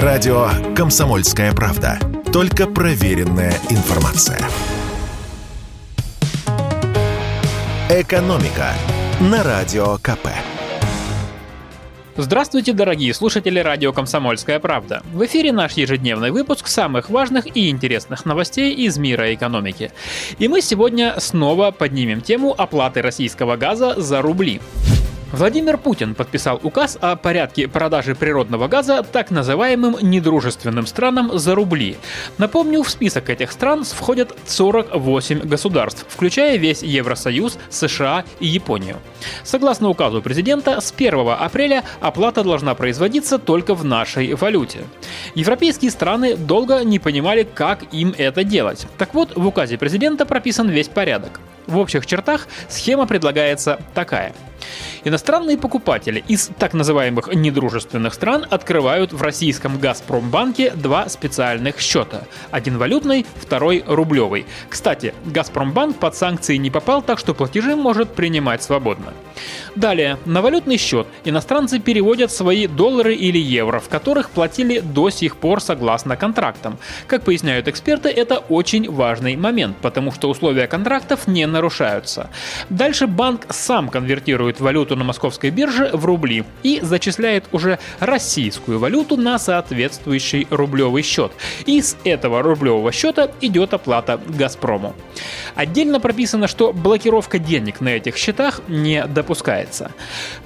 Радио «Комсомольская правда». Только проверенная информация. «Экономика» на Радио КП. Здравствуйте, дорогие слушатели радио «Комсомольская правда». В эфире наш ежедневный выпуск самых важных и интересных новостей из мира экономики. И мы сегодня снова поднимем тему оплаты российского газа за рубли. Владимир Путин подписал указ о порядке продажи природного газа так называемым недружественным странам за рубли. Напомню, в список этих стран входят 48 государств, включая весь Евросоюз, США и Японию. Согласно указу президента, с 1 апреля оплата должна производиться только в нашей валюте. Европейские страны долго не понимали, как им это делать. Так вот, в указе президента прописан весь порядок. В общих чертах схема предлагается такая – Иностранные покупатели из так называемых недружественных стран открывают в российском «Газпромбанке» два специальных счета. Один валютный, второй рублевый. Кстати, «Газпромбанк» под санкции не попал, так что платежи может принимать свободно. Далее, на валютный счет иностранцы переводят свои доллары или евро, в которых платили до сих пор согласно контрактам. Как поясняют эксперты, это очень важный момент, потому что условия контрактов не нарушаются. Дальше банк сам конвертирует валюту на московской бирже в рубли и зачисляет уже российскую валюту на соответствующий рублевый счет. И с этого рублевого счета идет оплата Газпрому. Отдельно прописано, что блокировка денег на этих счетах не допускается.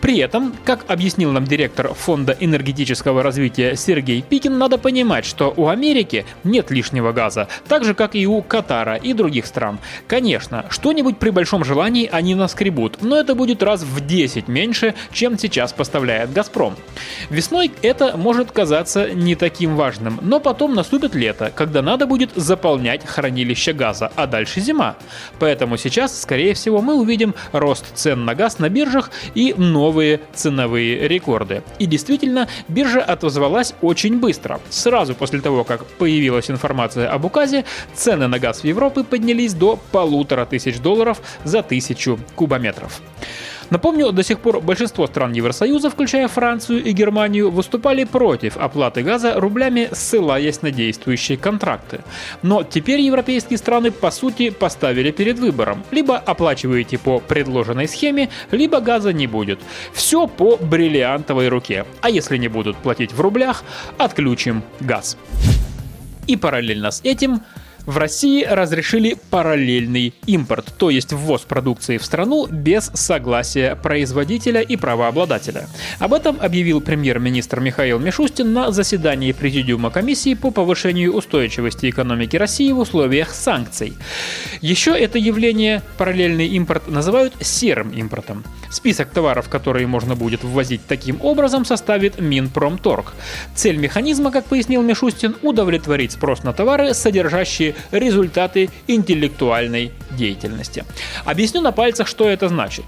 При этом, как объяснил нам директор Фонда энергетического развития Сергей Пикин, надо понимать, что у Америки нет лишнего газа, так же, как и у Катара и других стран. Конечно, что-нибудь при большом желании они наскребут, но это будет раз в 10 меньше, чем сейчас поставляет «Газпром». Весной это может казаться не таким важным, но потом наступит лето, когда надо будет заполнять хранилище газа, а дальше зима. Поэтому сейчас, скорее всего, мы увидим рост цен на газ на биржах и новые ценовые рекорды. И действительно, биржа отозвалась очень быстро. Сразу после того, как появилась информация об указе, цены на газ в Европе поднялись до полутора тысяч долларов за тысячу кубометров. Напомню, до сих пор большинство стран Евросоюза, включая Францию и Германию, выступали против оплаты газа рублями, ссылаясь на действующие контракты. Но теперь европейские страны, по сути, поставили перед выбором. Либо оплачиваете по предложенной схеме, либо газа не будет. Все по бриллиантовой руке. А если не будут платить в рублях, отключим газ. И параллельно с этим в России разрешили параллельный импорт, то есть ввоз продукции в страну без согласия производителя и правообладателя. Об этом объявил премьер-министр Михаил Мишустин на заседании Президиума комиссии по повышению устойчивости экономики России в условиях санкций. Еще это явление, параллельный импорт, называют серым импортом. Список товаров, которые можно будет ввозить таким образом, составит Минпромторг. Цель механизма, как пояснил Мишустин, удовлетворить спрос на товары, содержащие результаты интеллектуальной деятельности. Объясню на пальцах, что это значит.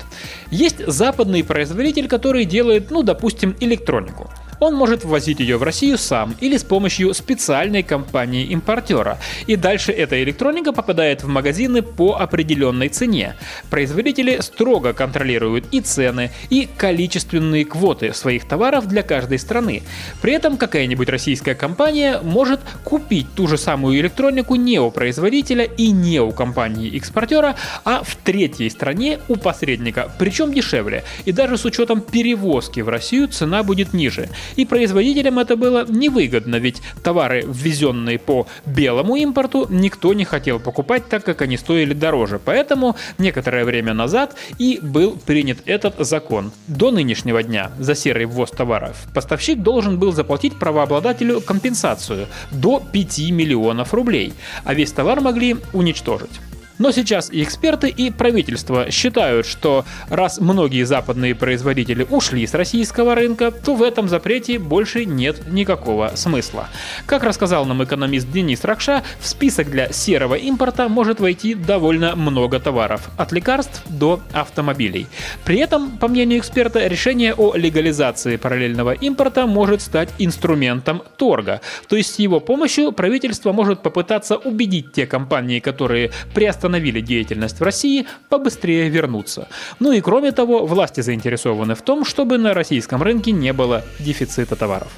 Есть западный производитель, который делает, ну, допустим, электронику он может ввозить ее в Россию сам или с помощью специальной компании-импортера. И дальше эта электроника попадает в магазины по определенной цене. Производители строго контролируют и цены, и количественные квоты своих товаров для каждой страны. При этом какая-нибудь российская компания может купить ту же самую электронику не у производителя и не у компании-экспортера, а в третьей стране у посредника, причем дешевле. И даже с учетом перевозки в Россию цена будет ниже. И производителям это было невыгодно, ведь товары, ввезенные по белому импорту, никто не хотел покупать, так как они стоили дороже. Поэтому некоторое время назад и был принят этот закон. До нынешнего дня за серый ввоз товаров поставщик должен был заплатить правообладателю компенсацию до 5 миллионов рублей, а весь товар могли уничтожить. Но сейчас и эксперты, и правительство считают, что раз многие западные производители ушли с российского рынка, то в этом запрете больше нет никакого смысла. Как рассказал нам экономист Денис Ракша, в список для серого импорта может войти довольно много товаров, от лекарств до автомобилей. При этом, по мнению эксперта, решение о легализации параллельного импорта может стать инструментом торга. То есть с его помощью правительство может попытаться убедить те компании, которые приостановили остановили деятельность в России, побыстрее вернуться. Ну и кроме того, власти заинтересованы в том, чтобы на российском рынке не было дефицита товаров.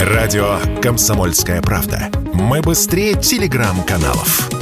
Радио «Комсомольская правда». Мы быстрее телеграм-каналов.